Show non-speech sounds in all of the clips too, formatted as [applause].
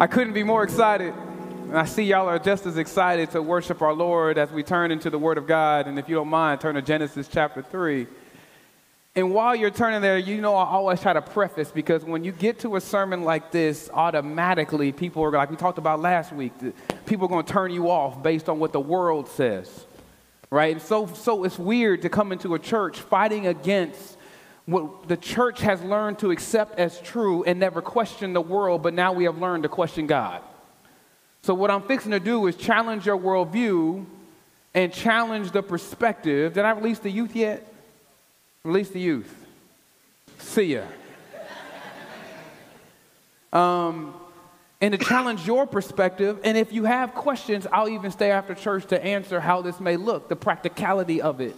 I couldn't be more excited. And I see y'all are just as excited to worship our Lord as we turn into the Word of God. And if you don't mind, turn to Genesis chapter 3. And while you're turning there, you know I always try to preface because when you get to a sermon like this, automatically people are like we talked about last week, people are going to turn you off based on what the world says. Right? And so so it's weird to come into a church fighting against what the church has learned to accept as true and never question the world, but now we have learned to question God. So, what I'm fixing to do is challenge your worldview and challenge the perspective. Did I release the youth yet? Release the youth. See ya. Um, and to challenge your perspective. And if you have questions, I'll even stay after church to answer how this may look, the practicality of it.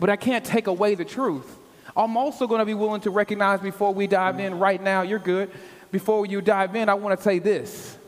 But I can't take away the truth. I'm also going to be willing to recognize before we dive in right now, you're good. Before you dive in, I want to say this.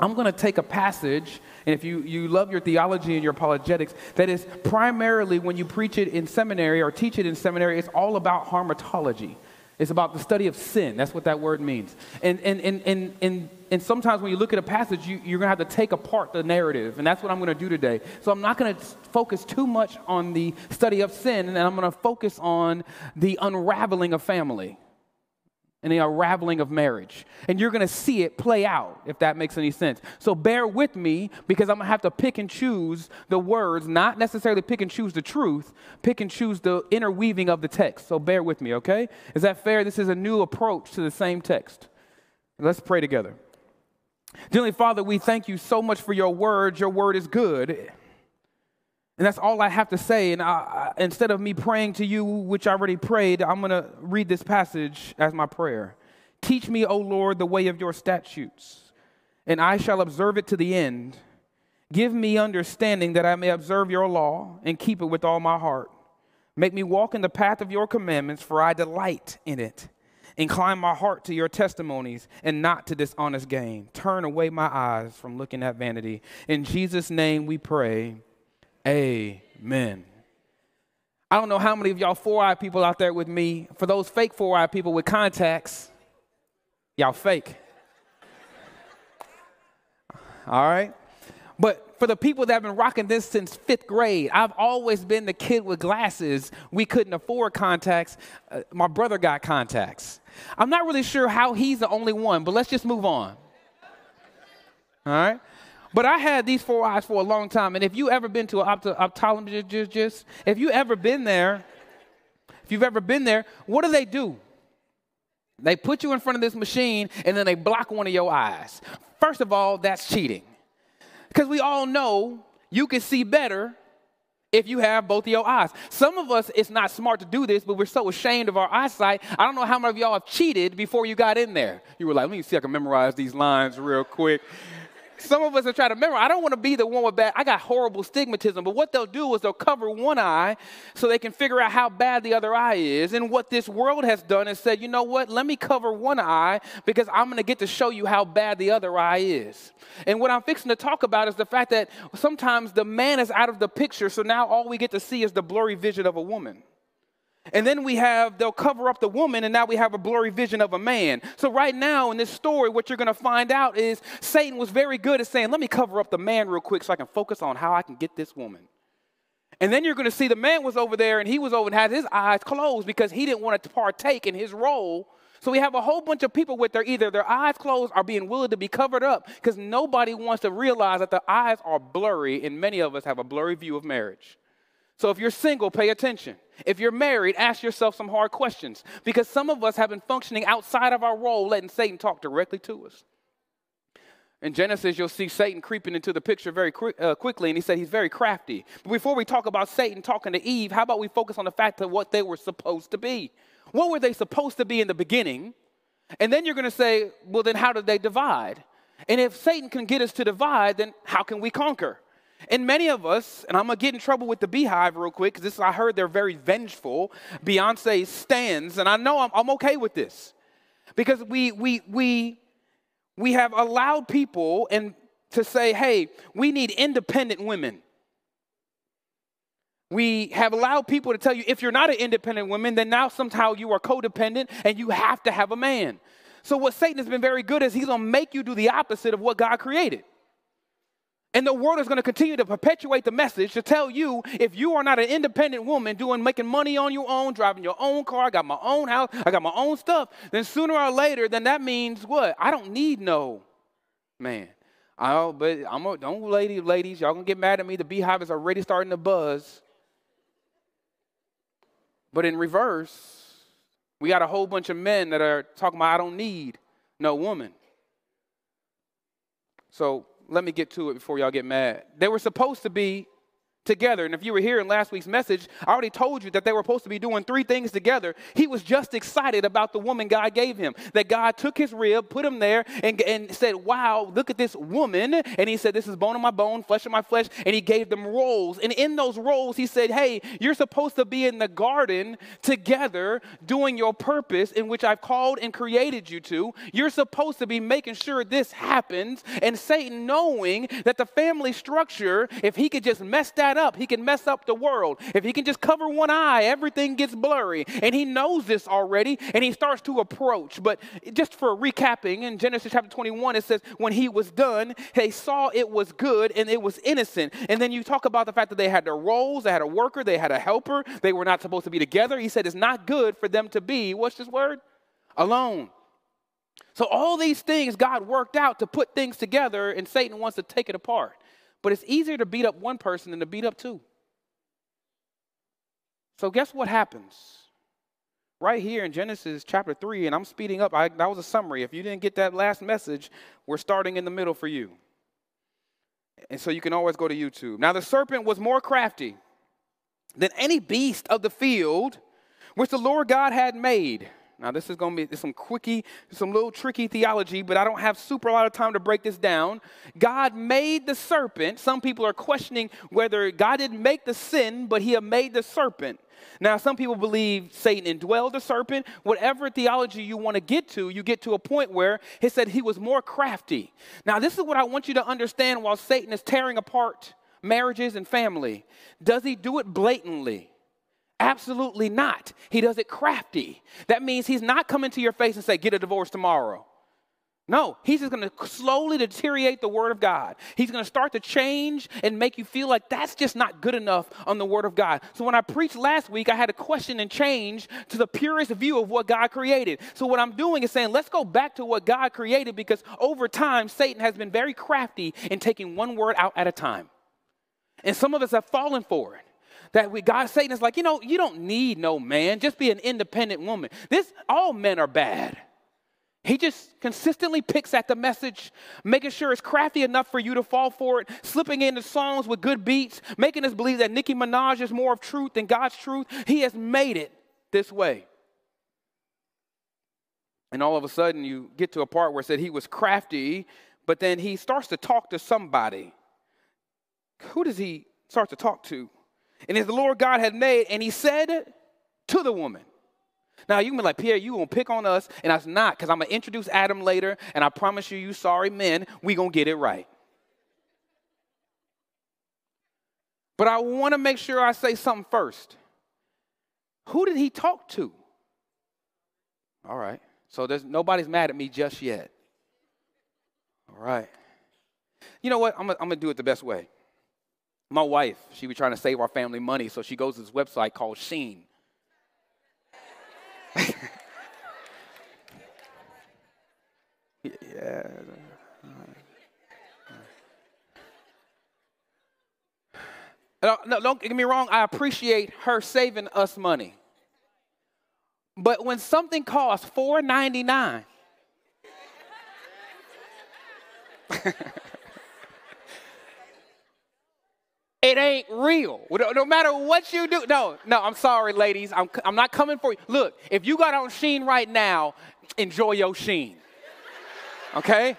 I'm going to take a passage, and if you, you love your theology and your apologetics, that is primarily when you preach it in seminary or teach it in seminary, it's all about hamartology. It's about the study of sin. That's what that word means. And, and, and, and, and, and sometimes when you look at a passage, you, you're going to have to take apart the narrative. And that's what I'm going to do today. So I'm not going to focus too much on the study of sin, and I'm going to focus on the unraveling of family and the unraveling of marriage. And you're going to see it play out, if that makes any sense. So bear with me because I'm going to have to pick and choose the words, not necessarily pick and choose the truth, pick and choose the interweaving of the text. So bear with me, okay? Is that fair? This is a new approach to the same text. Let's pray together. Dearly Father, we thank you so much for your word. Your word is good. And that's all I have to say. And I, I, instead of me praying to you, which I already prayed, I'm going to read this passage as my prayer. Teach me, O Lord, the way of your statutes, and I shall observe it to the end. Give me understanding that I may observe your law and keep it with all my heart. Make me walk in the path of your commandments, for I delight in it. Incline my heart to your testimonies and not to dishonest gain. Turn away my eyes from looking at vanity. In Jesus' name we pray. Amen. I don't know how many of y'all four eyed people out there with me. For those fake four eyed people with contacts, y'all fake. All right? But for the people that have been rocking this since fifth grade, I've always been the kid with glasses. We couldn't afford contacts. Uh, my brother got contacts. I'm not really sure how he's the only one, but let's just move on. All right? But I had these four eyes for a long time. And if you ever been to an opt- optometrist, if you ever been there, if you've ever been there, what do they do? They put you in front of this machine and then they block one of your eyes. First of all, that's cheating. Because we all know you can see better if you have both of your eyes. Some of us, it's not smart to do this, but we're so ashamed of our eyesight. I don't know how many of y'all have cheated before you got in there. You were like, let me see if I can memorize these lines real quick. Some of us are trying to remember. I don't want to be the one with bad. I got horrible stigmatism, but what they'll do is they'll cover one eye so they can figure out how bad the other eye is. And what this world has done is said, you know what? Let me cover one eye because I'm going to get to show you how bad the other eye is. And what I'm fixing to talk about is the fact that sometimes the man is out of the picture, so now all we get to see is the blurry vision of a woman. And then we have, they'll cover up the woman, and now we have a blurry vision of a man. So, right now in this story, what you're going to find out is Satan was very good at saying, Let me cover up the man real quick so I can focus on how I can get this woman. And then you're going to see the man was over there and he was over and had his eyes closed because he didn't want to partake in his role. So we have a whole bunch of people with their either their eyes closed or being willing to be covered up because nobody wants to realize that the eyes are blurry and many of us have a blurry view of marriage. So if you're single, pay attention. If you're married, ask yourself some hard questions because some of us have been functioning outside of our role, letting Satan talk directly to us. In Genesis, you'll see Satan creeping into the picture very uh, quickly, and he said he's very crafty. But before we talk about Satan talking to Eve, how about we focus on the fact of what they were supposed to be? What were they supposed to be in the beginning? And then you're going to say, well, then how did they divide? And if Satan can get us to divide, then how can we conquer? And many of us, and I'm gonna get in trouble with the Beehive real quick because this I heard they're very vengeful. Beyonce stands, and I know I'm, I'm okay with this because we we we we have allowed people and to say, hey, we need independent women. We have allowed people to tell you if you're not an independent woman, then now somehow you are codependent and you have to have a man. So, what Satan has been very good is he's to make you do the opposite of what God created. And the world is going to continue to perpetuate the message to tell you if you are not an independent woman doing making money on your own, driving your own car, I got my own house, I got my own stuff, then sooner or later, then that means what? I don't need no man. I but I'm a, don't lady, ladies, y'all gonna get mad at me. The beehive is already starting to buzz. But in reverse, we got a whole bunch of men that are talking about I don't need no woman. So let me get to it before y'all get mad. They were supposed to be together. And if you were here in last week's message, I already told you that they were supposed to be doing three things together. He was just excited about the woman God gave him. That God took his rib, put him there, and, and said, Wow, look at this woman. And he said, This is bone of my bone, flesh of my flesh. And he gave them roles. And in those roles, he said, Hey, you're supposed to be in the garden together doing your purpose in which I've called and created you to. You're supposed to be making sure this happens. And Satan, knowing that the family structure, if he could just mess that up, he can mess up the world. If he can just cover one eye, everything gets blurry. And he knows this already, and he starts to approach. But just for recapping, in Genesis chapter 21, it says, When he was done, they saw it was good and it was innocent. And then you talk about the fact that they had their roles, they had a worker, they had a helper, they were not supposed to be together. He said, It's not good for them to be, what's this word? Alone. So, all these things God worked out to put things together, and Satan wants to take it apart. But it's easier to beat up one person than to beat up two. So, guess what happens? Right here in Genesis chapter 3, and I'm speeding up, I, that was a summary. If you didn't get that last message, we're starting in the middle for you. And so you can always go to YouTube. Now, the serpent was more crafty than any beast of the field which the Lord God had made. Now, this is going to be some quickie, some little tricky theology, but I don't have super a lot of time to break this down. God made the serpent. Some people are questioning whether God didn't make the sin, but he made the serpent. Now, some people believe Satan indwelled the serpent. Whatever theology you want to get to, you get to a point where he said he was more crafty. Now, this is what I want you to understand while Satan is tearing apart marriages and family. Does he do it blatantly? Absolutely not. He does it crafty. That means he's not coming to your face and say, get a divorce tomorrow. No, he's just going to slowly deteriorate the Word of God. He's going to start to change and make you feel like that's just not good enough on the Word of God. So, when I preached last week, I had a question and change to the purest view of what God created. So, what I'm doing is saying, let's go back to what God created because over time, Satan has been very crafty in taking one word out at a time. And some of us have fallen for it that we, God, Satan is like, you know, you don't need no man. Just be an independent woman. This, all men are bad. He just consistently picks at the message, making sure it's crafty enough for you to fall for it, slipping into songs with good beats, making us believe that Nicki Minaj is more of truth than God's truth. He has made it this way. And all of a sudden, you get to a part where it said he was crafty, but then he starts to talk to somebody. Who does he start to talk to? And as the Lord God had made, and he said to the woman. Now you can be like, Pierre, you gonna pick on us, and that's not, because I'm gonna introduce Adam later, and I promise you, you sorry men, we gonna get it right. But I want to make sure I say something first. Who did he talk to? All right. So there's nobody's mad at me just yet. All right. You know what? I'm gonna do it the best way. My wife, she was trying to save our family money, so she goes to this website called Shein. [laughs] yeah. No, don't get me wrong, I appreciate her saving us money. But when something costs $4.99, [laughs] It ain't real. No matter what you do. No, no, I'm sorry, ladies. I'm, I'm not coming for you. Look, if you got on Shein right now, enjoy your Shein. Okay?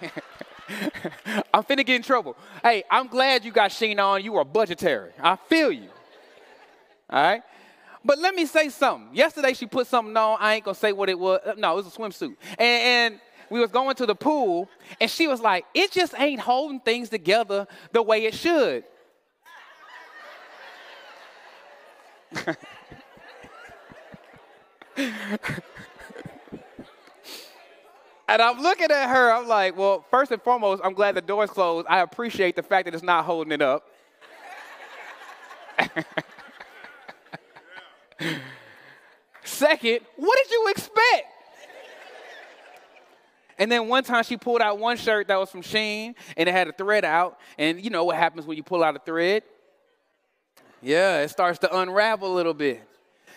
[laughs] I'm finna get in trouble. Hey, I'm glad you got Shein on. You are budgetary. I feel you. All right? But let me say something. Yesterday she put something on. I ain't gonna say what it was. Uh, no, it was a swimsuit. And, and we was going to the pool, and she was like, "It just ain't holding things together the way it should." [laughs] And I'm looking at her, I'm like, well, first and foremost, I'm glad the door's closed. I appreciate the fact that it's not holding it up. [laughs] Second, what did you expect? And then one time she pulled out one shirt that was from Shein and it had a thread out. And you know what happens when you pull out a thread? Yeah, it starts to unravel a little bit.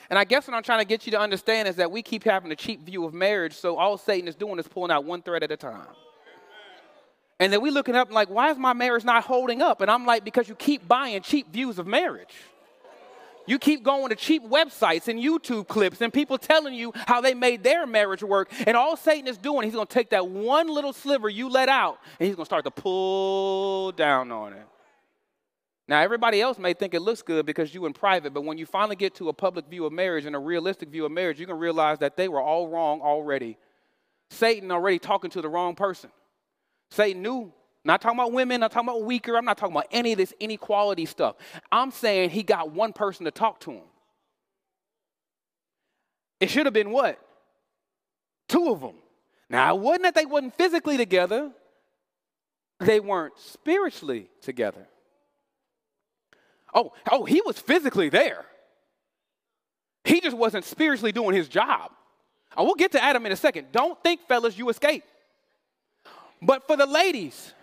And I guess what I'm trying to get you to understand is that we keep having a cheap view of marriage, so all Satan is doing is pulling out one thread at a time. And then we looking up like, why is my marriage not holding up? And I'm like, because you keep buying cheap views of marriage. You keep going to cheap websites and YouTube clips and people telling you how they made their marriage work. And all Satan is doing, he's going to take that one little sliver you let out and he's going to start to pull down on it. Now, everybody else may think it looks good because you in private, but when you finally get to a public view of marriage and a realistic view of marriage, you can realize that they were all wrong already. Satan already talking to the wrong person. Satan knew, not talking about women, not talking about weaker, I'm not talking about any of this inequality stuff. I'm saying he got one person to talk to him. It should have been what? Two of them. Now, it wasn't that they wasn't physically together, they weren't spiritually together. Oh, oh, he was physically there. He just wasn't spiritually doing his job. I will get to Adam in a second. Don't think, fellas, you escape. But for the ladies,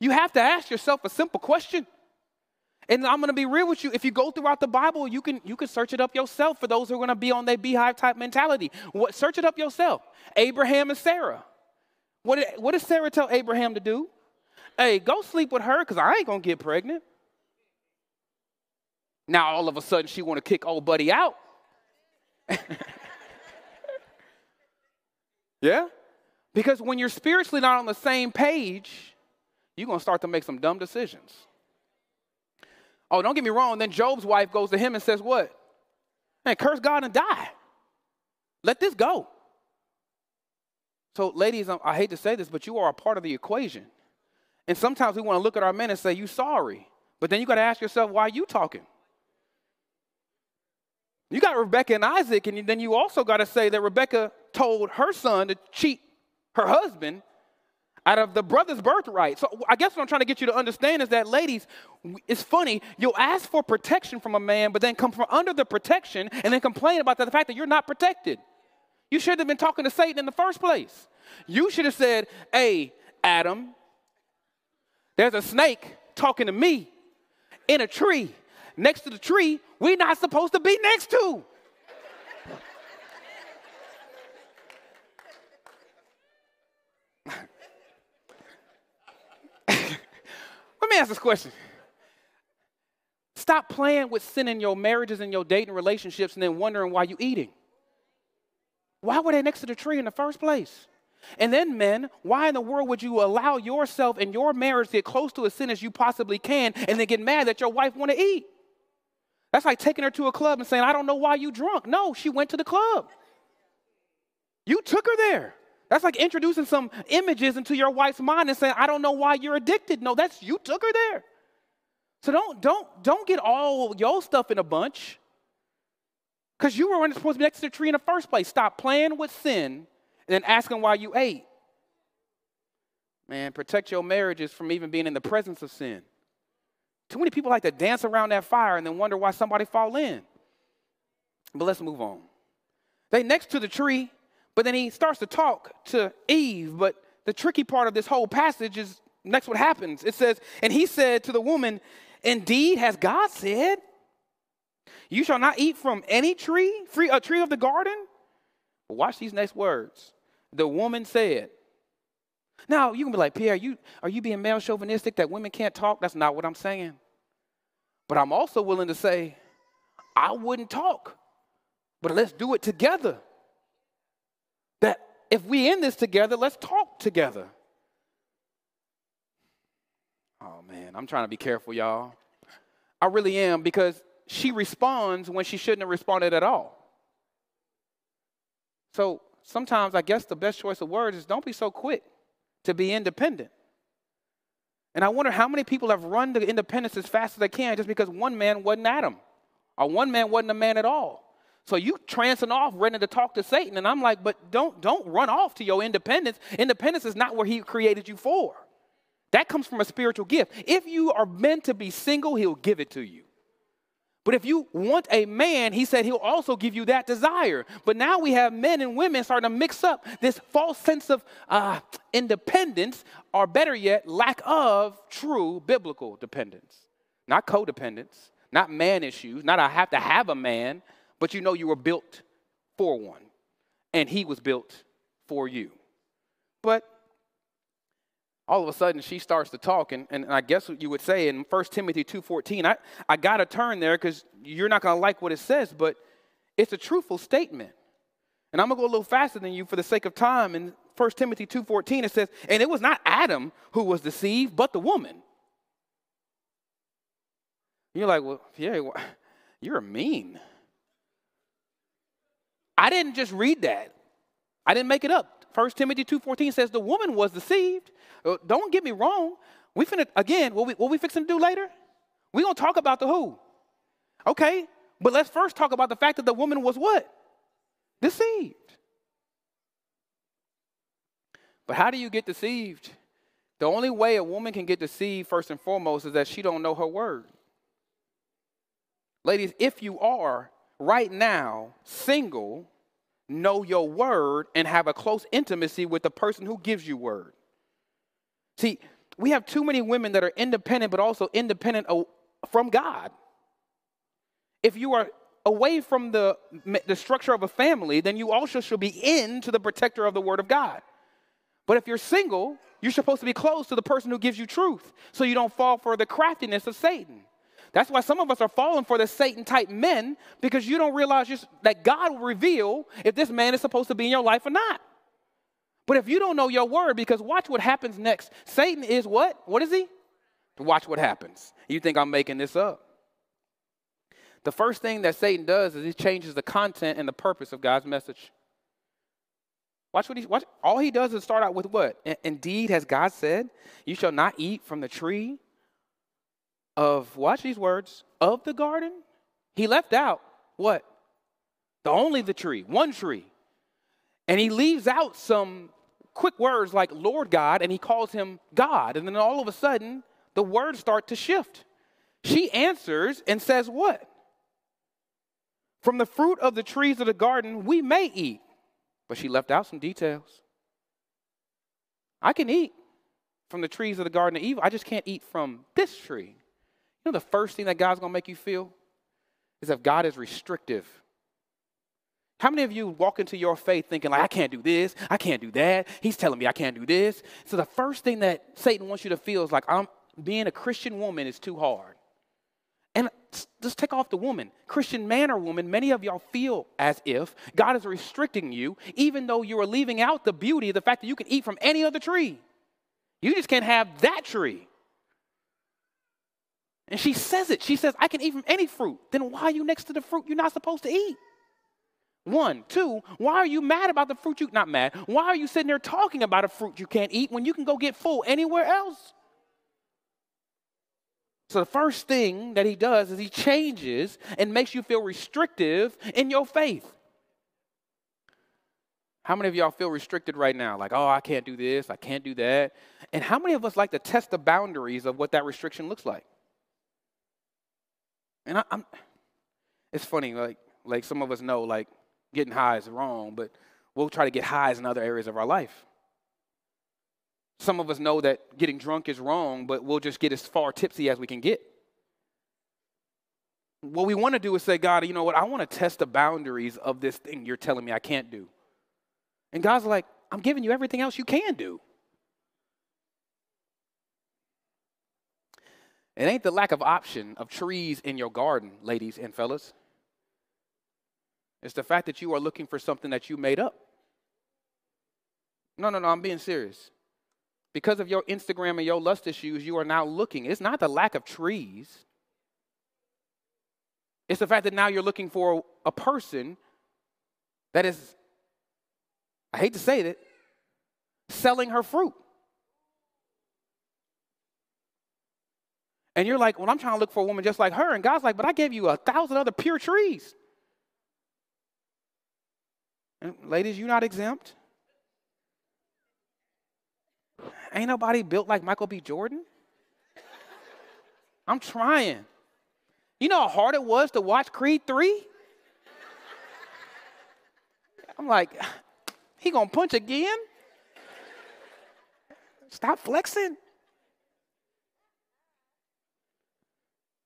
you have to ask yourself a simple question. And I'm going to be real with you. If you go throughout the Bible, you can you can search it up yourself. For those who are going to be on their beehive type mentality, what search it up yourself. Abraham and Sarah. What did, what did Sarah tell Abraham to do? Hey, go sleep with her because I ain't to get pregnant. Now all of a sudden she want to kick old buddy out. [laughs] yeah? Because when you're spiritually not on the same page, you're going to start to make some dumb decisions. Oh, don't get me wrong. Then Job's wife goes to him and says, What? Man, curse God and die. Let this go. So, ladies, I hate to say this, but you are a part of the equation. And sometimes we want to look at our men and say, You sorry. But then you got to ask yourself, Why are you talking? You got Rebecca and Isaac, and then you also got to say that Rebecca told her son to cheat her husband out of the brother's birthright. So I guess what I'm trying to get you to understand is that, ladies, it's funny. You'll ask for protection from a man, but then come from under the protection and then complain about the fact that you're not protected. You should have been talking to Satan in the first place. You should have said, Hey, Adam, there's a snake talking to me in a tree next to the tree we're not supposed to be next to. [laughs] Let me ask this question. Stop playing with sin in your marriages and your dating relationships and then wondering why you're eating. Why were they next to the tree in the first place? And then, men, why in the world would you allow yourself and your marriage to get close to a sin as you possibly can and then get mad that your wife want to eat? That's like taking her to a club and saying, I don't know why you drunk. No, she went to the club. You took her there. That's like introducing some images into your wife's mind and saying, I don't know why you're addicted. No, that's you took her there. So don't don't don't get all your stuff in a bunch. Because you weren't supposed to be next to the tree in the first place. Stop playing with sin and then asking why you ate. Man, protect your marriages from even being in the presence of sin. Too many people like to dance around that fire and then wonder why somebody fall in. But let's move on. They next to the tree, but then he starts to talk to Eve. But the tricky part of this whole passage is next what happens. It says, And he said to the woman, Indeed, has God said, You shall not eat from any tree, free a tree of the garden? Watch these next words. The woman said, now, you can be like, Pierre, you, are you being male chauvinistic that women can't talk? That's not what I'm saying. But I'm also willing to say, I wouldn't talk, but let's do it together. That if we end this together, let's talk together. Oh man, I'm trying to be careful, y'all. I really am because she responds when she shouldn't have responded at all. So sometimes I guess the best choice of words is don't be so quick to be independent. And I wonder how many people have run to independence as fast as they can just because one man wasn't Adam or one man wasn't a man at all. So you trancing off, ready to talk to Satan, and I'm like, but don't don't run off to your independence. Independence is not where he created you for. That comes from a spiritual gift. If you are meant to be single, he'll give it to you. But if you want a man, he said he'll also give you that desire. But now we have men and women starting to mix up this false sense of uh, independence, or better yet, lack of true biblical dependence. Not codependence, not man issues, not I have to have a man, but you know you were built for one, and he was built for you. But all of a sudden she starts to talk and, and i guess what you would say in 1 timothy 2.14 i, I got to turn there because you're not going to like what it says but it's a truthful statement. And i'm going to go a little faster than you for the sake of time. In 1 timothy 2.14 it says and it was not adam who was deceived but the woman. You're like well yeah [laughs] you're mean. I didn't just read that. I didn't make it up 1 Timothy 2.14 says the woman was deceived. Uh, don't get me wrong. We finna, again, what we, what we fixing to do later? we going to talk about the who. Okay, but let's first talk about the fact that the woman was what? Deceived. But how do you get deceived? The only way a woman can get deceived, first and foremost, is that she don't know her word. Ladies, if you are right now single, know your word and have a close intimacy with the person who gives you word. See, we have too many women that are independent, but also independent from God. If you are away from the, the structure of a family, then you also should be in to the protector of the word of God. But if you're single, you're supposed to be close to the person who gives you truth so you don't fall for the craftiness of Satan. That's why some of us are falling for the Satan type men because you don't realize that God will reveal if this man is supposed to be in your life or not. But if you don't know your word, because watch what happens next. Satan is what? What is he? Watch what happens. You think I'm making this up. The first thing that Satan does is he changes the content and the purpose of God's message. Watch what he watch. All he does is start out with what? Indeed, has God said, You shall not eat from the tree of, watch these words, of the garden, he left out what? The only the tree, one tree. And he leaves out some quick words like Lord God, and he calls him God. And then all of a sudden, the words start to shift. She answers and says, What? From the fruit of the trees of the garden, we may eat. But she left out some details. I can eat from the trees of the garden of evil. I just can't eat from this tree. You know the first thing that God's going to make you feel? Is that God is restrictive. How many of you walk into your faith thinking, like, I can't do this, I can't do that, he's telling me I can't do this? So the first thing that Satan wants you to feel is like, I'm being a Christian woman is too hard. And just take off the woman. Christian man or woman, many of y'all feel as if God is restricting you, even though you are leaving out the beauty the fact that you can eat from any other tree. You just can't have that tree. And she says it. She says, I can eat from any fruit. Then why are you next to the fruit you're not supposed to eat? One. Two, why are you mad about the fruit you not mad? Why are you sitting there talking about a fruit you can't eat when you can go get full anywhere else? So the first thing that he does is he changes and makes you feel restrictive in your faith. How many of y'all feel restricted right now? Like, oh, I can't do this, I can't do that. And how many of us like to test the boundaries of what that restriction looks like? And I, am it's funny, like, like some of us know, like, getting high is wrong, but we'll try to get highs in other areas of our life. Some of us know that getting drunk is wrong, but we'll just get as far tipsy as we can get. What we want to do is say, God, you know what? I want to test the boundaries of this thing you're telling me I can't do. And God's like, I'm giving you everything else you can do. It ain't the lack of option of trees in your garden, ladies and fellas. It's the fact that you are looking for something that you made up. No, no, no, I'm being serious. Because of your Instagram and your lust issues, you are now looking. It's not the lack of trees, it's the fact that now you're looking for a person that is, I hate to say it, selling her fruit. And you're like, well, I'm trying to look for a woman just like her. And God's like, but I gave you a thousand other pure trees. And ladies, you're not exempt. Ain't nobody built like Michael B. Jordan. I'm trying. You know how hard it was to watch Creed 3? I'm like, [sighs] he gonna punch again? Stop flexing.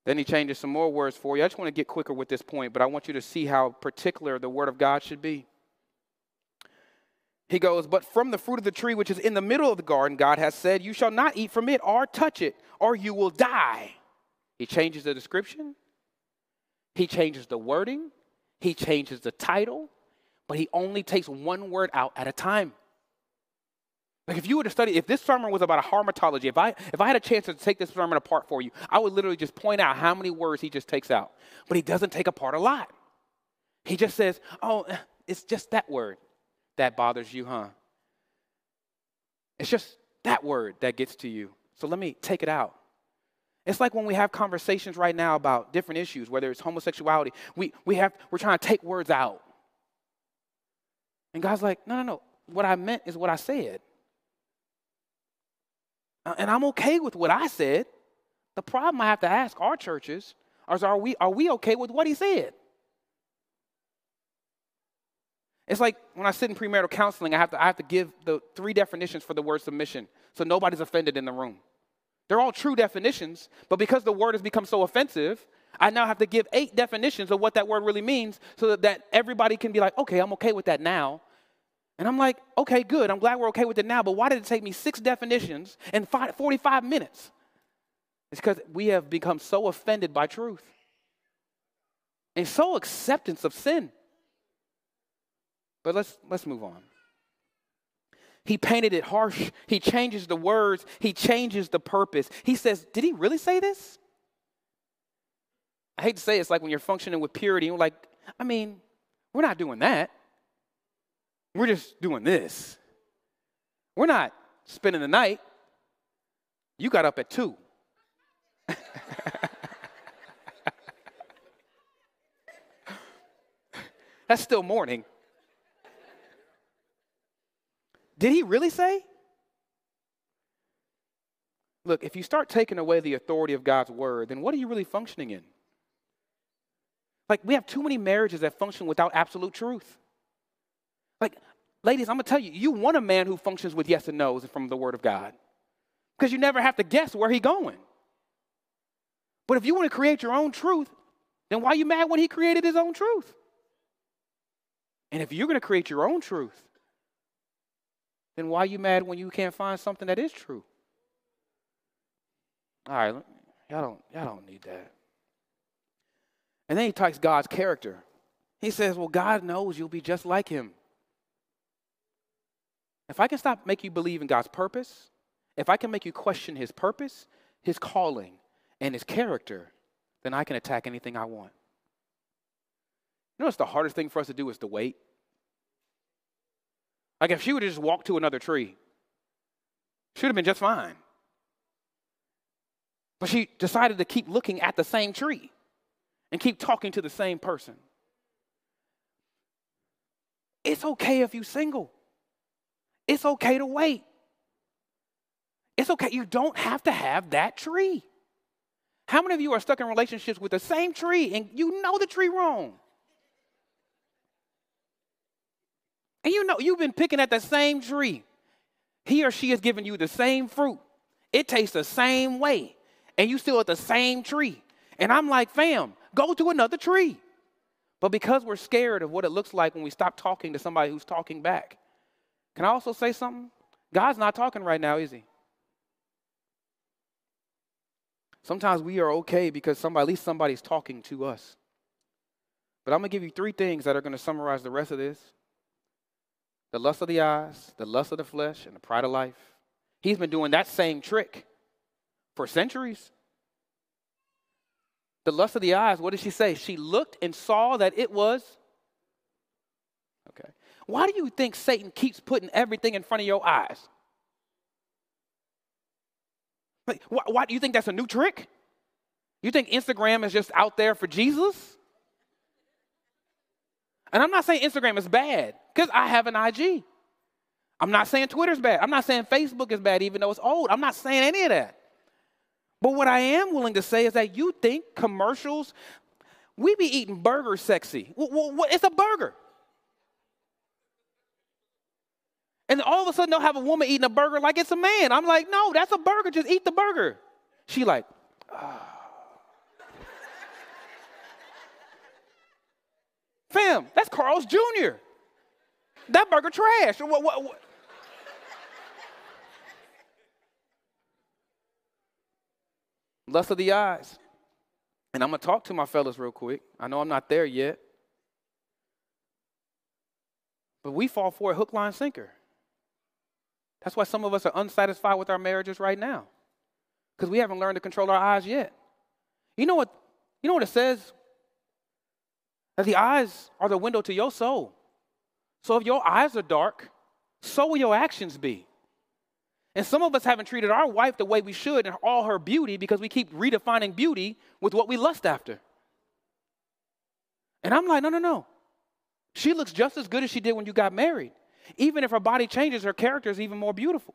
Then he changes some more words for you. I just want to get quicker with this point, but I want you to see how particular the word of God should be. He goes, But from the fruit of the tree which is in the middle of the garden, God has said, You shall not eat from it or touch it, or you will die. He changes the description, he changes the wording, he changes the title, but he only takes one word out at a time. Like if you were to study, if this sermon was about a hamartology, if I if I had a chance to take this sermon apart for you, I would literally just point out how many words he just takes out. But he doesn't take apart a lot. He just says, "Oh, eh, it's just that word that bothers you, huh? It's just that word that gets to you. So let me take it out." It's like when we have conversations right now about different issues, whether it's homosexuality, we, we have, we're trying to take words out. And God's like, no, no, no. What I meant is what I said. Uh, and I'm okay with what I said. The problem I have to ask our churches is are we, are we okay with what he said? It's like when I sit in premarital counseling, I have to, I have to give the three definitions for the word submission so nobody's offended in the room. They're all true definitions, but because the word has become so offensive, I now have to give eight definitions of what that word really means so that, that everybody can be like, okay, I'm okay with that now. And I'm like, okay, good. I'm glad we're okay with it now, but why did it take me six definitions and five, 45 minutes? It's because we have become so offended by truth and so acceptance of sin. But let's, let's move on. He painted it harsh. He changes the words. He changes the purpose. He says, Did he really say this? I hate to say it, it's like when you're functioning with purity, you're like, I mean, we're not doing that. We're just doing this. We're not spending the night. You got up at two. [laughs] That's still morning. Did he really say? Look, if you start taking away the authority of God's word, then what are you really functioning in? Like, we have too many marriages that function without absolute truth. Like, ladies, I'm gonna tell you, you want a man who functions with yes and no's from the word of God. Because you never have to guess where he's going. But if you want to create your own truth, then why are you mad when he created his own truth? And if you're going to create your own truth, then why are you mad when you can't find something that is true? All right, y'all don't, y'all don't need that. And then he talks God's character. He says, Well, God knows you'll be just like him. If I can stop make you believe in God's purpose, if I can make you question his purpose, his calling, and his character, then I can attack anything I want. You know what's the hardest thing for us to do is to wait? Like if she would have just walked to another tree, should have been just fine. But she decided to keep looking at the same tree and keep talking to the same person. It's okay if you're single. It's okay to wait. It's okay. You don't have to have that tree. How many of you are stuck in relationships with the same tree and you know the tree wrong? And you know, you've been picking at the same tree. He or she has given you the same fruit. It tastes the same way. And you still at the same tree. And I'm like, fam, go to another tree. But because we're scared of what it looks like when we stop talking to somebody who's talking back, can I also say something? God's not talking right now, is he? Sometimes we are okay because somebody, at least somebody's talking to us. But I'm going to give you three things that are going to summarize the rest of this the lust of the eyes, the lust of the flesh, and the pride of life. He's been doing that same trick for centuries. The lust of the eyes, what did she say? She looked and saw that it was. Why do you think Satan keeps putting everything in front of your eyes? Like, why, why do you think that's a new trick? You think Instagram is just out there for Jesus? And I'm not saying Instagram is bad because I have an IG. I'm not saying Twitter's bad. I'm not saying Facebook is bad, even though it's old. I'm not saying any of that. But what I am willing to say is that you think commercials, we be eating burgers sexy. It's a burger. And all of a sudden they'll have a woman eating a burger like it's a man. I'm like, no, that's a burger. Just eat the burger. She like, oh. Fam, that's Carl's Jr. That burger trash. What, what, what? Lust of the eyes. And I'm going to talk to my fellas real quick. I know I'm not there yet. But we fall for a hook, line, sinker. That's why some of us are unsatisfied with our marriages right now. Because we haven't learned to control our eyes yet. You know what? You know what it says? That the eyes are the window to your soul. So if your eyes are dark, so will your actions be. And some of us haven't treated our wife the way we should in all her beauty because we keep redefining beauty with what we lust after. And I'm like, no, no, no. She looks just as good as she did when you got married. Even if her body changes, her character is even more beautiful.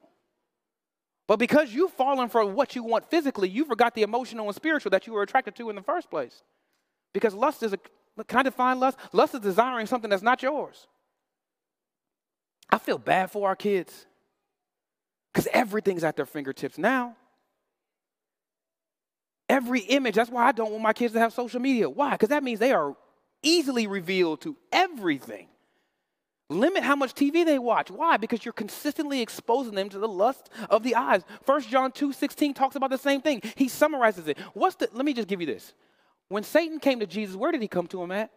But because you've fallen for what you want physically, you forgot the emotional and spiritual that you were attracted to in the first place. Because lust is a, can I define lust? Lust is desiring something that's not yours. I feel bad for our kids because everything's at their fingertips now. Every image, that's why I don't want my kids to have social media. Why? Because that means they are easily revealed to everything. Limit how much TV they watch. Why? Because you're consistently exposing them to the lust of the eyes. 1 John 2 16 talks about the same thing. He summarizes it. What's the, let me just give you this. When Satan came to Jesus, where did he come to him at?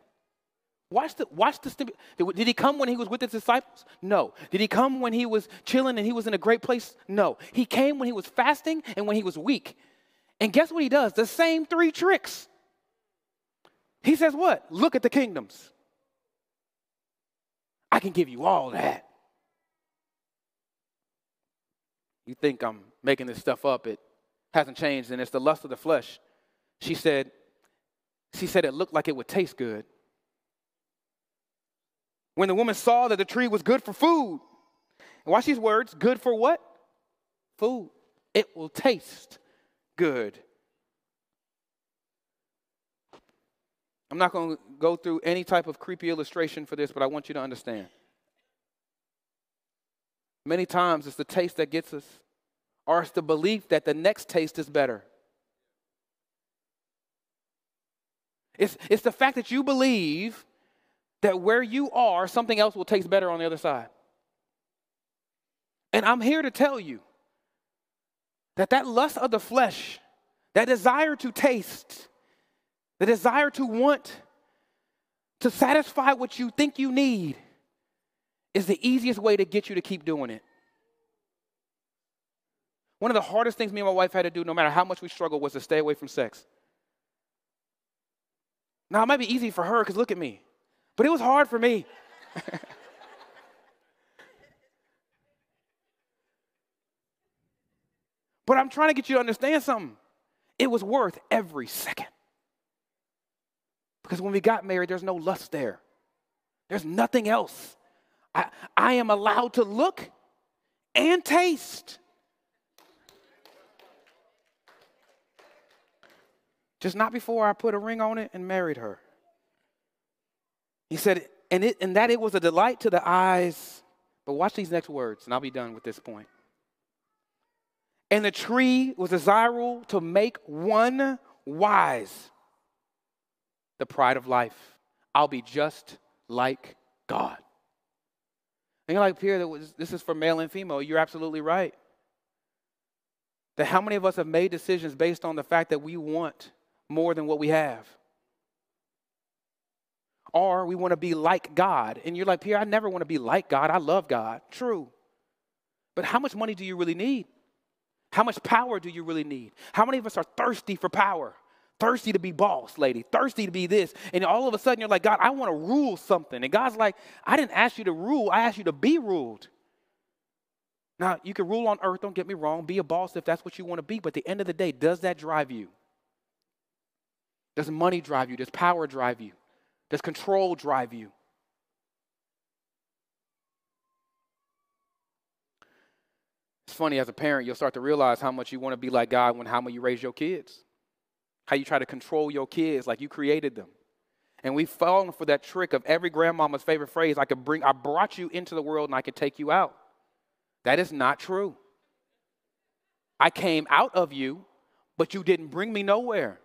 Watch the, watch the, did he come when he was with his disciples? No. Did he come when he was chilling and he was in a great place? No. He came when he was fasting and when he was weak. And guess what he does? The same three tricks. He says, What? Look at the kingdoms. I can give you all that. You think I'm making this stuff up. It hasn't changed, and it's the lust of the flesh. She said, she said it looked like it would taste good. When the woman saw that the tree was good for food, and watch these words good for what? Food. It will taste good. I'm not going to go through any type of creepy illustration for this, but I want you to understand. Many times it's the taste that gets us, or it's the belief that the next taste is better. It's, it's the fact that you believe that where you are, something else will taste better on the other side. And I'm here to tell you that that lust of the flesh, that desire to taste, the desire to want to satisfy what you think you need, is the easiest way to get you to keep doing it. One of the hardest things me and my wife had to do, no matter how much we struggled, was to stay away from sex. Now, it might be easy for her because look at me. But it was hard for me. [laughs] but I'm trying to get you to understand something. It was worth every second. Because when we got married, there's no lust there, there's nothing else. I, I am allowed to look and taste. Just not before I put a ring on it and married her. He said, and, it, and that it was a delight to the eyes. But watch these next words, and I'll be done with this point. And the tree was desirable to make one wise. The pride of life. I'll be just like God. And you're like, Pierre, this is for male and female. You're absolutely right. That how many of us have made decisions based on the fact that we want more than what we have? or we want to be like God. And you're like, Pierre, I never want to be like God. I love God. True. But how much money do you really need? How much power do you really need? How many of us are thirsty for power? thirsty to be boss, lady, thirsty to be this. And all of a sudden you're like, God, I want to rule something. And God's like, I didn't ask you to rule, I asked you to be ruled. Now, you can rule on earth, don't get me wrong, be a boss if that's what you want to be, but at the end of the day, does that drive you? Does money drive you? Does power drive you? Does control drive you? It's funny as a parent, you'll start to realize how much you want to be like God when how much you raise your kids how you try to control your kids like you created them. And we've fallen for that trick of every grandmama's favorite phrase I could bring, I brought you into the world and I could take you out. That is not true. I came out of you, but you didn't bring me nowhere.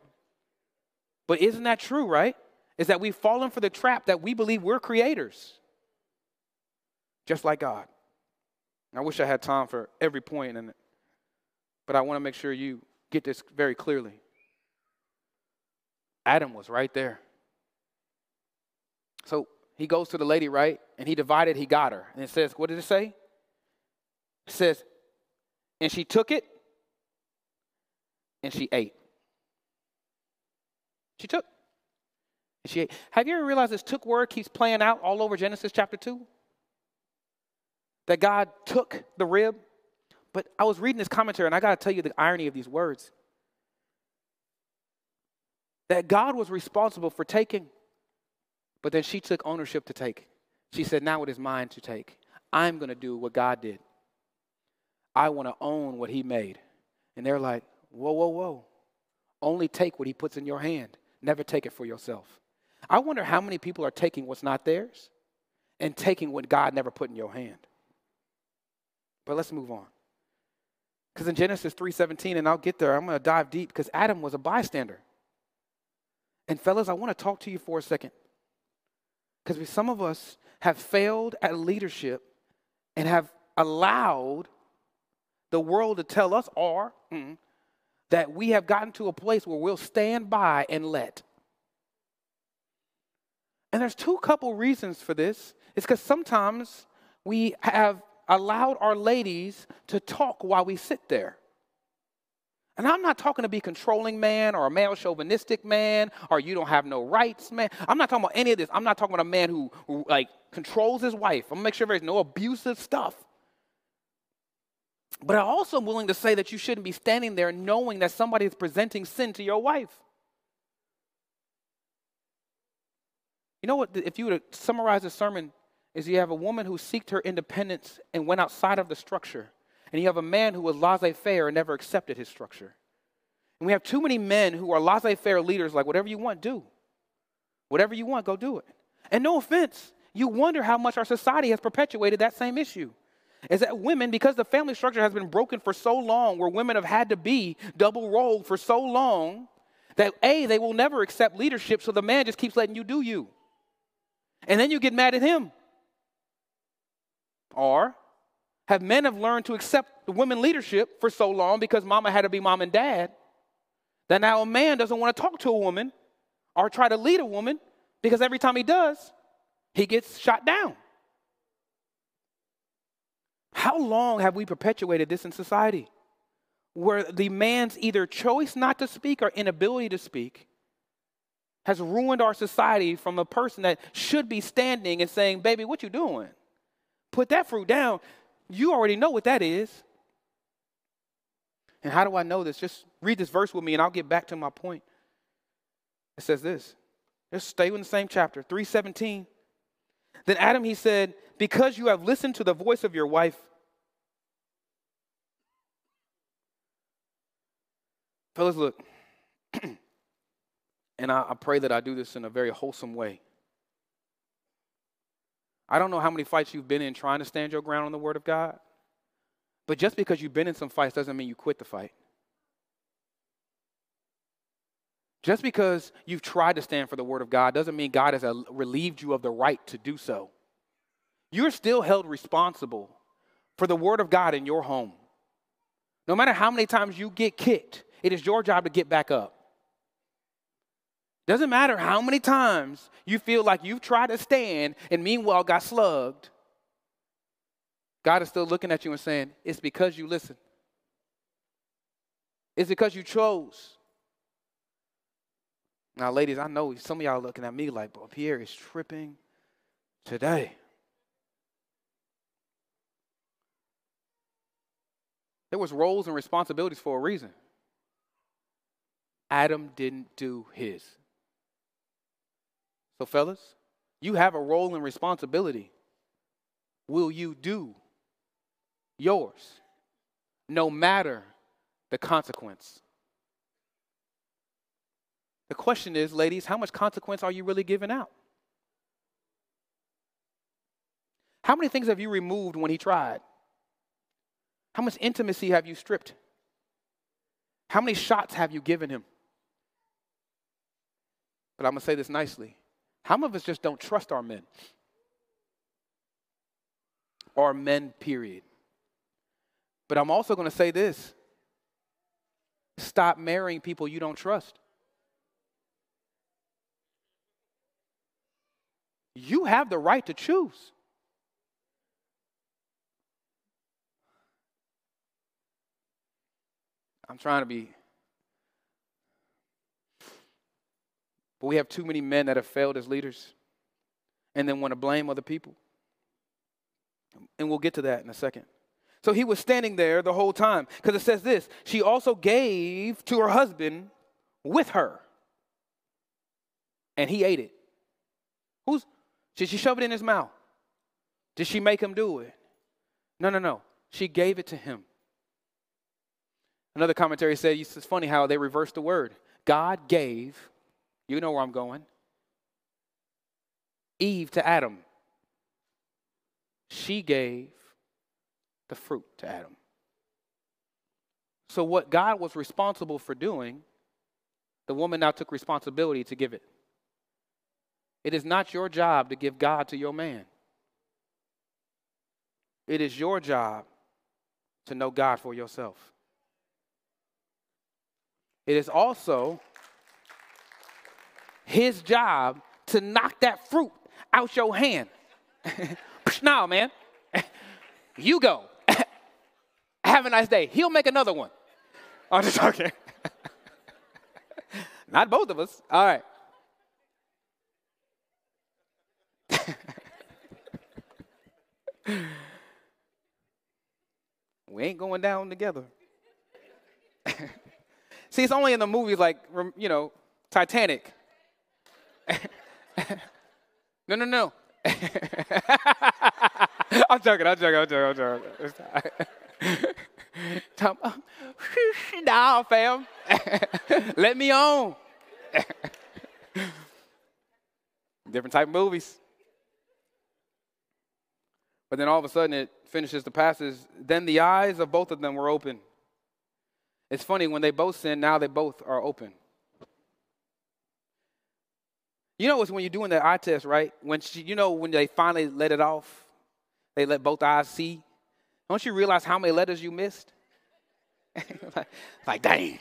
But isn't that true, right? Is that we've fallen for the trap that we believe we're creators, just like God. I wish I had time for every point in it, but I want to make sure you get this very clearly. Adam was right there. So he goes to the lady, right? And he divided, he got her. And it says, what did it say? It says, and she took it and she ate. She took. And she ate. Have you ever realized this took word keeps playing out all over Genesis chapter 2? That God took the rib. But I was reading this commentary and I got to tell you the irony of these words. That God was responsible for taking but then she took ownership to take. She said, Now it is mine to take. I'm going to do what God did. I want to own what He made. And they're like, Whoa, whoa, whoa. Only take what He puts in your hand, never take it for yourself. I wonder how many people are taking what's not theirs and taking what God never put in your hand. But let's move on. Because in Genesis 3:17, and I'll get there, I'm going to dive deep because Adam was a bystander. And fellas, I want to talk to you for a second. Because some of us have failed at leadership and have allowed the world to tell us, or mm, that we have gotten to a place where we'll stand by and let. And there's two couple reasons for this. It's because sometimes we have allowed our ladies to talk while we sit there. And I'm not talking to be a controlling man or a male chauvinistic man or you don't have no rights man. I'm not talking about any of this. I'm not talking about a man who, who like controls his wife. I'm gonna make sure there's no abusive stuff. But I also am willing to say that you shouldn't be standing there knowing that somebody is presenting sin to your wife. You know what? If you were to summarize the sermon, is you have a woman who sought her independence and went outside of the structure and you have a man who was laissez faire and never accepted his structure. And we have too many men who are laissez faire leaders, like, whatever you want, do. Whatever you want, go do it. And no offense, you wonder how much our society has perpetuated that same issue. Is that women, because the family structure has been broken for so long, where women have had to be double rolled for so long, that A, they will never accept leadership, so the man just keeps letting you do you. And then you get mad at him. Or have men have learned to accept the women leadership for so long because mama had to be mom and dad that now a man doesn't want to talk to a woman or try to lead a woman because every time he does, he gets shot down. How long have we perpetuated this in society? Where the man's either choice not to speak or inability to speak has ruined our society from a person that should be standing and saying, Baby, what you doing? Put that fruit down. You already know what that is. And how do I know this? Just read this verse with me and I'll get back to my point. It says this. Just stay in the same chapter, 317. Then Adam, he said, Because you have listened to the voice of your wife. Fellas, look. [clears throat] and I, I pray that I do this in a very wholesome way. I don't know how many fights you've been in trying to stand your ground on the Word of God, but just because you've been in some fights doesn't mean you quit the fight. Just because you've tried to stand for the Word of God doesn't mean God has relieved you of the right to do so. You're still held responsible for the Word of God in your home. No matter how many times you get kicked, it is your job to get back up. Doesn't matter how many times you feel like you've tried to stand and meanwhile got slugged. God is still looking at you and saying, It's because you listened. It's because you chose. Now, ladies, I know some of y'all looking at me like, Boy, Pierre is tripping today. There was roles and responsibilities for a reason. Adam didn't do his. So, fellas, you have a role and responsibility. Will you do yours? no matter the consequence. The question is, ladies, how much consequence are you really giving out? How many things have you removed when he tried? How much intimacy have you stripped? How many shots have you given him? But I'm going to say this nicely. How many of us just don't trust our men? Our men, period. But I'm also going to say this stop marrying people you don't trust. You have the right to choose. I'm trying to be. But we have too many men that have failed as leaders and then want to blame other people. And we'll get to that in a second. So he was standing there the whole time because it says this she also gave to her husband with her, and he ate it. Who's, did she shove it in his mouth? Did she make him do it? No, no, no. She gave it to him. Another commentary said it's funny how they reversed the word. God gave, you know where I'm going, Eve to Adam. She gave the fruit to Adam. So, what God was responsible for doing, the woman now took responsibility to give it. It is not your job to give God to your man. It is your job to know God for yourself. It is also his job to knock that fruit out your hand. [laughs] now, man, [laughs] you go. [laughs] Have a nice day. He'll make another one. I'm just talking. Not both of us. All right. we ain't going down together. See, it's only in the movies like, you know, Titanic. [laughs] no, no, no. [laughs] I'm joking, I'm joking, I'm joking, I'm joking. [laughs] nah, fam. Let me on. Different type of movies. But then all of a sudden it finishes the passage. Then the eyes of both of them were open. It's funny, when they both sin, now they both are open. You know, it's when you're doing the eye test, right? When she, you know, when they finally let it off, they let both eyes see. Don't you realize how many letters you missed? [laughs] like, like, dang,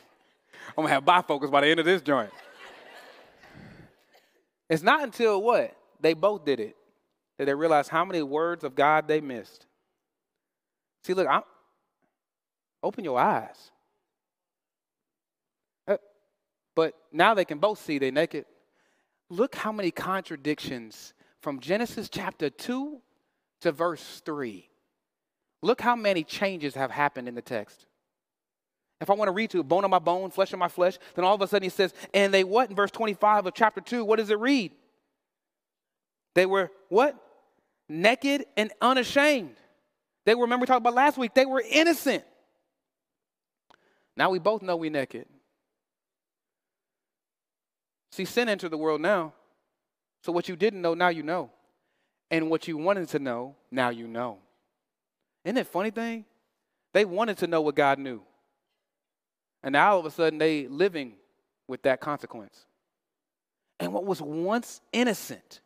I'm gonna have bifocals by the end of this joint. it's not until what? They both did it that they realized how many words of God they missed. See, look, I'm, open your eyes. Uh, but now they can both see they're naked. Look how many contradictions from Genesis chapter 2 to verse 3. Look how many changes have happened in the text. If I want to read to bone of my bone, flesh of my flesh, then all of a sudden he says, and they what in verse 25 of chapter 2? What does it read? They were what? naked and unashamed. They were, remember we talked about last week, they were innocent. Now we both know we're naked. See, sin entered the world now. So what you didn't know, now you know. And what you wanted to know, now you know. Isn't it funny thing? They wanted to know what God knew. And now all of a sudden they living with that consequence. And what was once innocent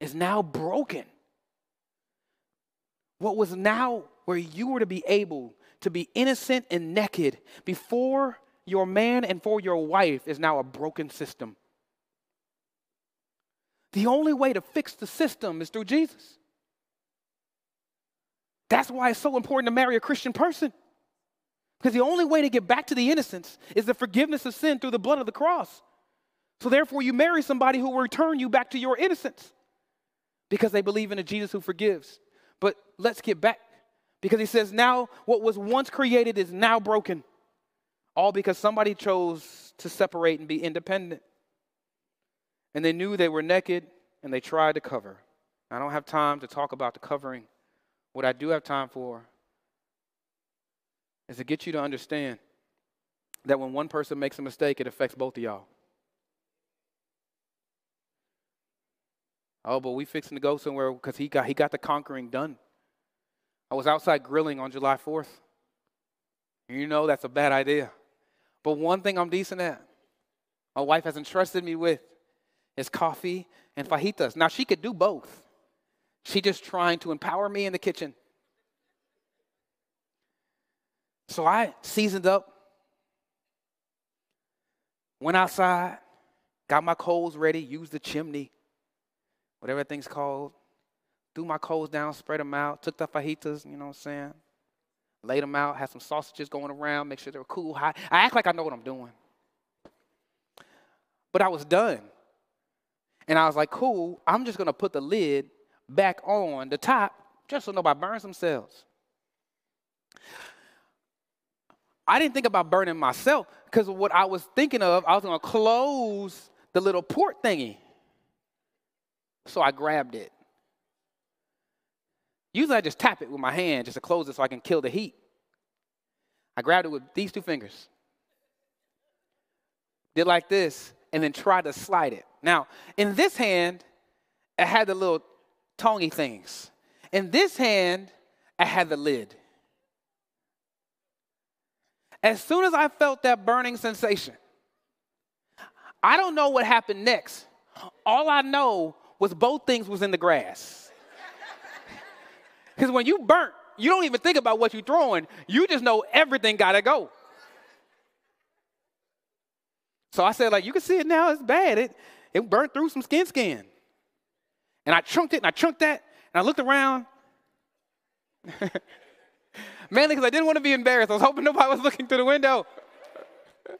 is now broken what was now where you were to be able to be innocent and naked before your man and for your wife is now a broken system. The only way to fix the system is through Jesus. That's why it's so important to marry a Christian person. Because the only way to get back to the innocence is the forgiveness of sin through the blood of the cross. So therefore, you marry somebody who will return you back to your innocence because they believe in a Jesus who forgives. But let's get back because he says, now what was once created is now broken. All because somebody chose to separate and be independent. And they knew they were naked and they tried to cover. I don't have time to talk about the covering. What I do have time for is to get you to understand that when one person makes a mistake, it affects both of y'all. Oh, but we fixing to go somewhere because he got he got the conquering done. I was outside grilling on July 4th. You know that's a bad idea. But one thing I'm decent at, my wife has entrusted me with, is coffee and fajitas. Now she could do both. She just trying to empower me in the kitchen. So I seasoned up, went outside, got my coals ready, used the chimney, whatever thing's called, threw my coals down, spread them out, took the fajitas, you know what I'm saying? Laid them out, had some sausages going around, make sure they were cool, hot. I act like I know what I'm doing. But I was done. And I was like, cool, I'm just gonna put the lid back on the top just so nobody burns themselves. I didn't think about burning myself because what I was thinking of, I was gonna close the little port thingy. So I grabbed it. Usually I just tap it with my hand just to close it so I can kill the heat. I grabbed it with these two fingers. Did like this and then tried to slide it. Now, in this hand, it had the little tongy things. In this hand, I had the lid. As soon as I felt that burning sensation, I don't know what happened next. All I know was both things was in the grass. Because when you burnt, you don't even think about what you're throwing. You just know everything gotta go. So I said, like, you can see it now, it's bad. It, it burnt through some skin skin. And I chunked it and I chunked that, and I looked around. [laughs] Mainly because I didn't want to be embarrassed. I was hoping nobody was looking through the window. [laughs]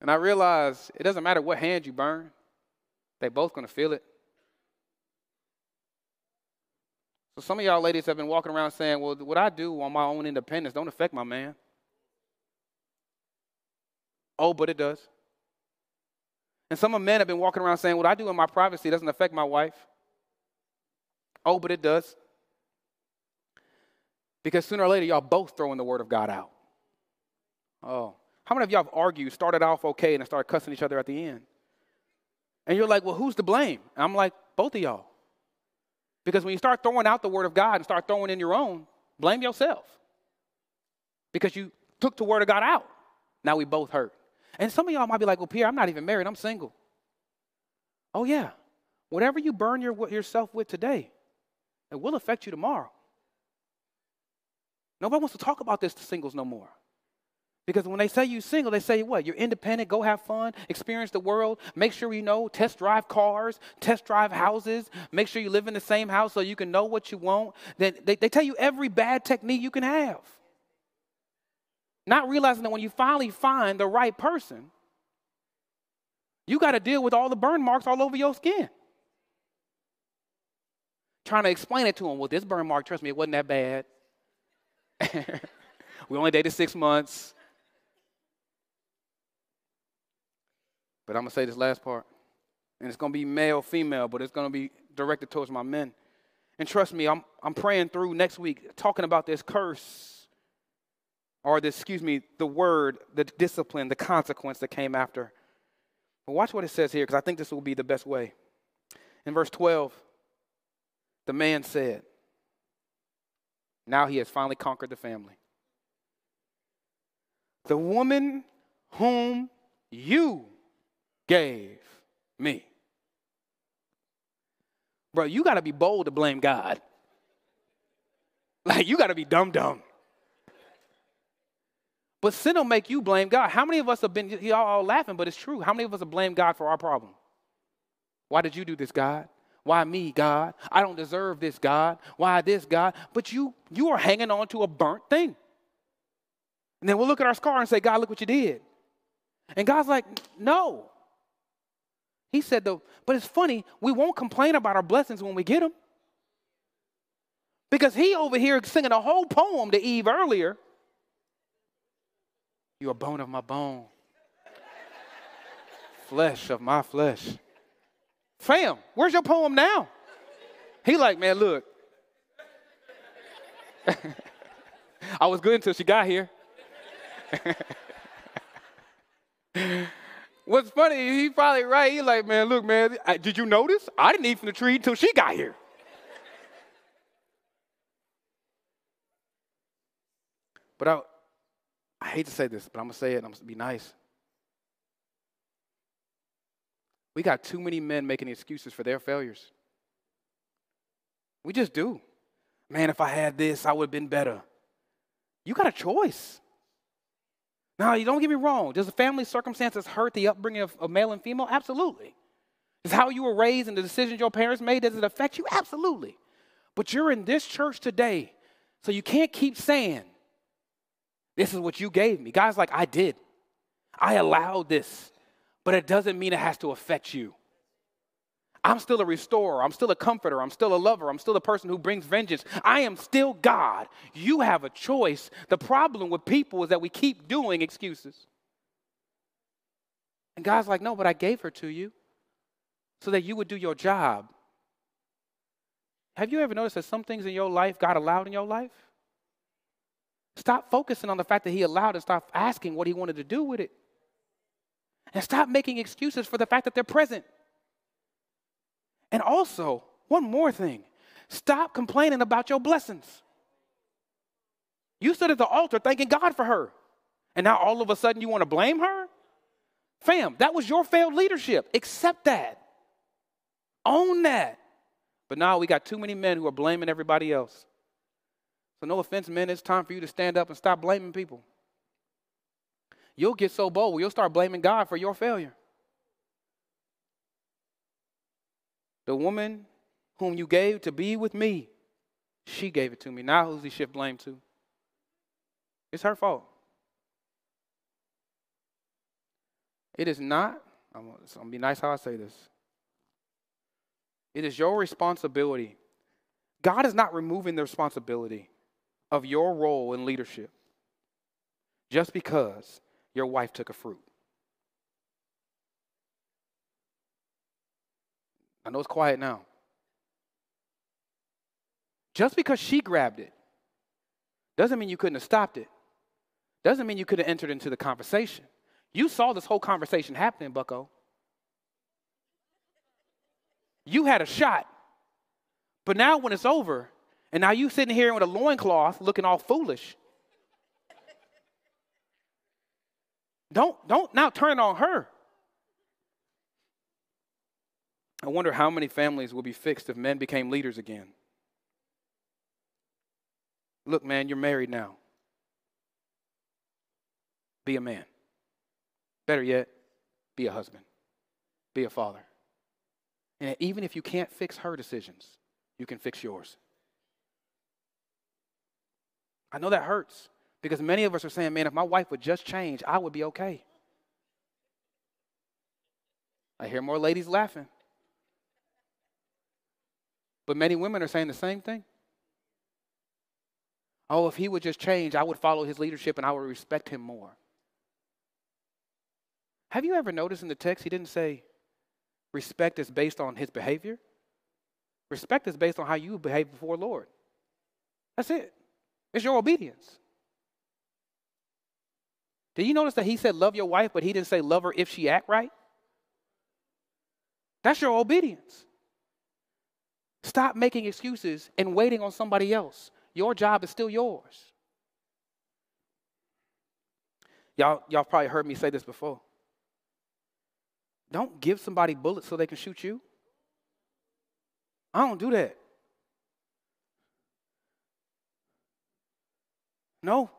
and I realized it doesn't matter what hand you burn, they both gonna feel it. So some of y'all ladies have been walking around saying, well, what I do on my own independence don't affect my man. Oh, but it does. And some of men have been walking around saying, What I do in my privacy doesn't affect my wife. Oh, but it does. Because sooner or later, y'all both throwing the word of God out. Oh. How many of y'all have argued, started off okay, and then started cussing each other at the end? And you're like, well, who's to blame? And I'm like, both of y'all. Because when you start throwing out the word of God and start throwing in your own, blame yourself. Because you took the word of God out. Now we both hurt. And some of y'all might be like, well, Pierre, I'm not even married, I'm single. Oh, yeah. Whatever you burn your, yourself with today, it will affect you tomorrow. Nobody wants to talk about this to singles no more. Because when they say you're single, they say what? You're independent, go have fun, experience the world, make sure you know, test drive cars, test drive houses, make sure you live in the same house so you can know what you want. Then they, they tell you every bad technique you can have. Not realizing that when you finally find the right person, you got to deal with all the burn marks all over your skin. Trying to explain it to them. Well, this burn mark, trust me, it wasn't that bad. [laughs] we only dated six months. But I'm going to say this last part. And it's going to be male, female, but it's going to be directed towards my men. And trust me, I'm, I'm praying through next week, talking about this curse or the, excuse me, the word, the discipline, the consequence that came after. But watch what it says here, because I think this will be the best way. In verse 12, the man said, Now he has finally conquered the family. The woman whom you gave me. Bro, you got to be bold to blame God. Like, you got to be dumb dumb. But sin will make you blame God. How many of us have been, y'all all laughing, but it's true. How many of us have blamed God for our problem? Why did you do this, God? Why me, God? I don't deserve this, God. Why this, God? But you, you are hanging on to a burnt thing. And then we'll look at our scar and say, God, look what you did. And God's like, no. He said, though, but it's funny, we won't complain about our blessings when we get them. Because he over here singing a whole poem to Eve earlier you a bone of my bone, flesh of my flesh. Fam, where's your poem now? He like, man, look. [laughs] I was good until she got here. [laughs] What's funny, he probably right. He like, man, look, man, did you notice? I didn't eat from the tree until she got here. but I, I hate to say this, but I'm gonna say it. I'm gonna be nice. We got too many men making excuses for their failures. We just do. Man, if I had this, I would have been better. You got a choice. Now, you don't get me wrong. Does the family circumstances hurt the upbringing of, of male and female? Absolutely. Is how you were raised and the decisions your parents made, does it affect you? Absolutely. But you're in this church today, so you can't keep saying, This is what you gave me. Guys, like, I did. I allowed this, but it doesn't mean it has to affect you. I'm still a restorer. I'm still a comforter. I'm still a lover. I'm still a person who brings vengeance. I am still God. You have a choice. The problem with people is that we keep doing excuses. And God's like, no, but I gave her to you so that you would do your job. Have you ever noticed that some things in your life God allowed in your life? Stop focusing on the fact that He allowed and stop asking what He wanted to do with it. And stop making excuses for the fact that they're present. And also, one more thing stop complaining about your blessings. You stood at the altar thanking God for her. And now all of a sudden you want to blame her? Fam, that was your failed leadership. Accept that. Own that. But now we got too many men who are blaming everybody else. So, no offense, men, it's time for you to stand up and stop blaming people. You'll get so bold, you'll start blaming God for your failure. The woman whom you gave to be with me, she gave it to me. Now who's he shift blame to? It's her fault. It is not, I'm going to be nice how I say this. It is your responsibility. God is not removing the responsibility of your role in leadership just because your wife took a fruit. I know it's quiet now. Just because she grabbed it doesn't mean you couldn't have stopped it. Doesn't mean you could have entered into the conversation. You saw this whole conversation happening, Bucko. You had a shot. But now when it's over, and now you sitting here with a loincloth looking all foolish. Don't don't now turn on her. I wonder how many families will be fixed if men became leaders again. Look, man, you're married now. Be a man. Better yet, be a husband. Be a father. And even if you can't fix her decisions, you can fix yours. I know that hurts because many of us are saying, man, if my wife would just change, I would be okay. I hear more ladies laughing. But many women are saying the same thing. Oh, if he would just change, I would follow his leadership and I would respect him more. Have you ever noticed in the text he didn't say respect is based on his behavior? Respect is based on how you behave before Lord. That's it. It's your obedience. Did you notice that he said love your wife, but he didn't say love her if she act right? That's your obedience. Stop making excuses and waiting on somebody else. Your job is still yours. Y'all, y'all probably heard me say this before. Don't give somebody bullets so they can shoot you. I don't do that. No.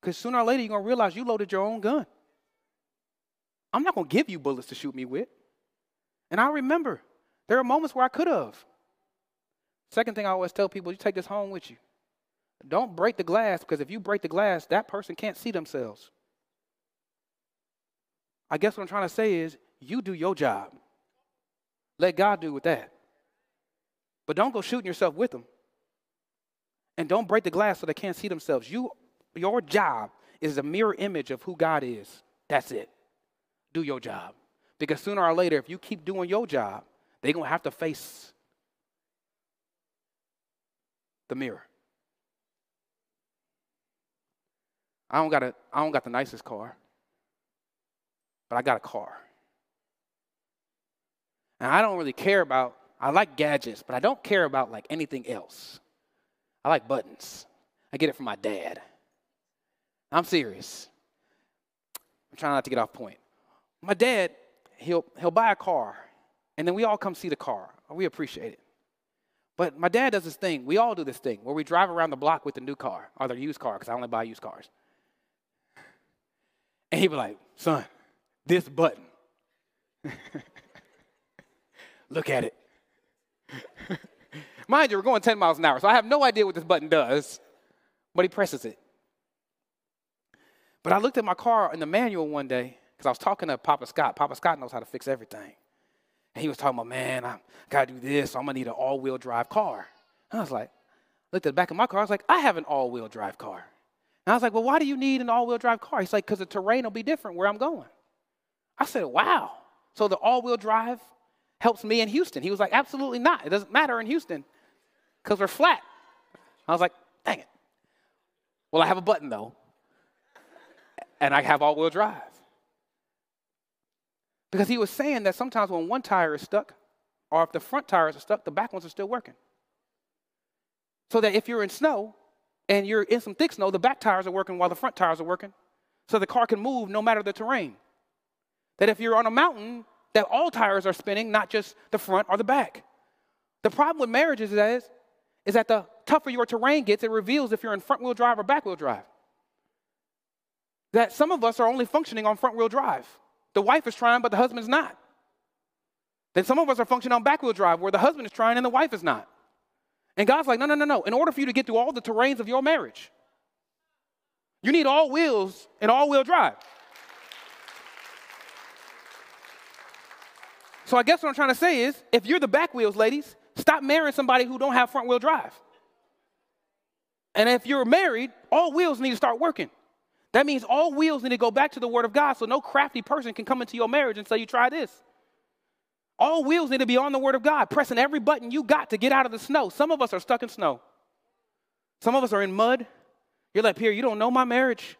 Because sooner or later, you're going to realize you loaded your own gun. I'm not going to give you bullets to shoot me with. And I remember there are moments where I could have. Second thing I always tell people you take this home with you. Don't break the glass because if you break the glass, that person can't see themselves. I guess what I'm trying to say is you do your job. Let God do with that. But don't go shooting yourself with them. And don't break the glass so they can't see themselves. You, your job is a mirror image of who God is. That's it. Do your job. Because sooner or later, if you keep doing your job, they're going to have to face the mirror. I don't got a, I don't got the nicest car, but I got a car. And I don't really care about, I like gadgets, but I don't care about like anything else. I like buttons. I get it from my dad. I'm serious. I'm trying not to get off point. My dad, he'll, he'll buy a car, and then we all come see the car. We appreciate it. But my dad does this thing. We all do this thing where we drive around the block with the new car or the used car because I only buy used cars. [laughs] And he'd be like, son, this button. [laughs] Look at it. [laughs] Mind you, we're going 10 miles an hour, so I have no idea what this button does, but he presses it. But I looked at my car in the manual one day because I was talking to Papa Scott. Papa Scott knows how to fix everything. And he was talking about, man, I got to do this. So I'm to need an all wheel drive car. And I was like, looked at the back of my car. I was like, I have an all wheel drive car. And I was like, well, why do you need an all wheel drive car? He's like, because the terrain will be different where I'm going. I said, wow. So the all wheel drive helps me in Houston. He was like, absolutely not. It doesn't matter in Houston because we're flat. I was like, dang it. Well, I have a button though, and I have all wheel drive. Because he was saying that sometimes when one tire is stuck, or if the front tires are stuck, the back ones are still working. So that if you're in snow and you're in some thick snow, the back tires are working while the front tires are working. So the car can move no matter the terrain. That if you're on a mountain, that all tires are spinning, not just the front or the back. The problem with marriages is, is that the tougher your terrain gets, it reveals if you're in front wheel drive or back wheel drive. That some of us are only functioning on front wheel drive. The wife is trying, but the husband's not. Then some of us are functioning on back wheel drive where the husband is trying and the wife is not. And God's like, no, no, no, no. In order for you to get through all the terrains of your marriage, you need all wheels and all wheel drive. So I guess what I'm trying to say is if you're the back wheels, ladies, stop marrying somebody who don't have front wheel drive. And if you're married, all wheels need to start working. That means all wheels need to go back to the Word of God so no crafty person can come into your marriage and say, You try this. All wheels need to be on the Word of God, pressing every button you got to get out of the snow. Some of us are stuck in snow. Some of us are in mud. You're like, Pierre, you don't know my marriage.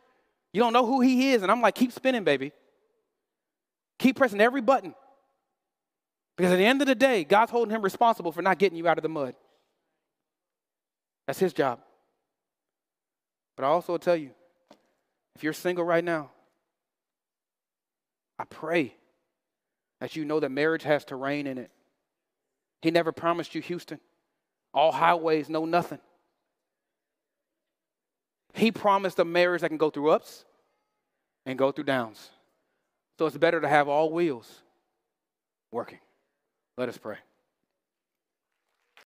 You don't know who he is. And I'm like, Keep spinning, baby. Keep pressing every button. Because at the end of the day, God's holding him responsible for not getting you out of the mud. That's his job. But I also tell you, if you're single right now, I pray that you know that marriage has terrain in it. He never promised you Houston. All highways, no nothing. He promised a marriage that can go through ups and go through downs. So it's better to have all wheels working. Let us pray.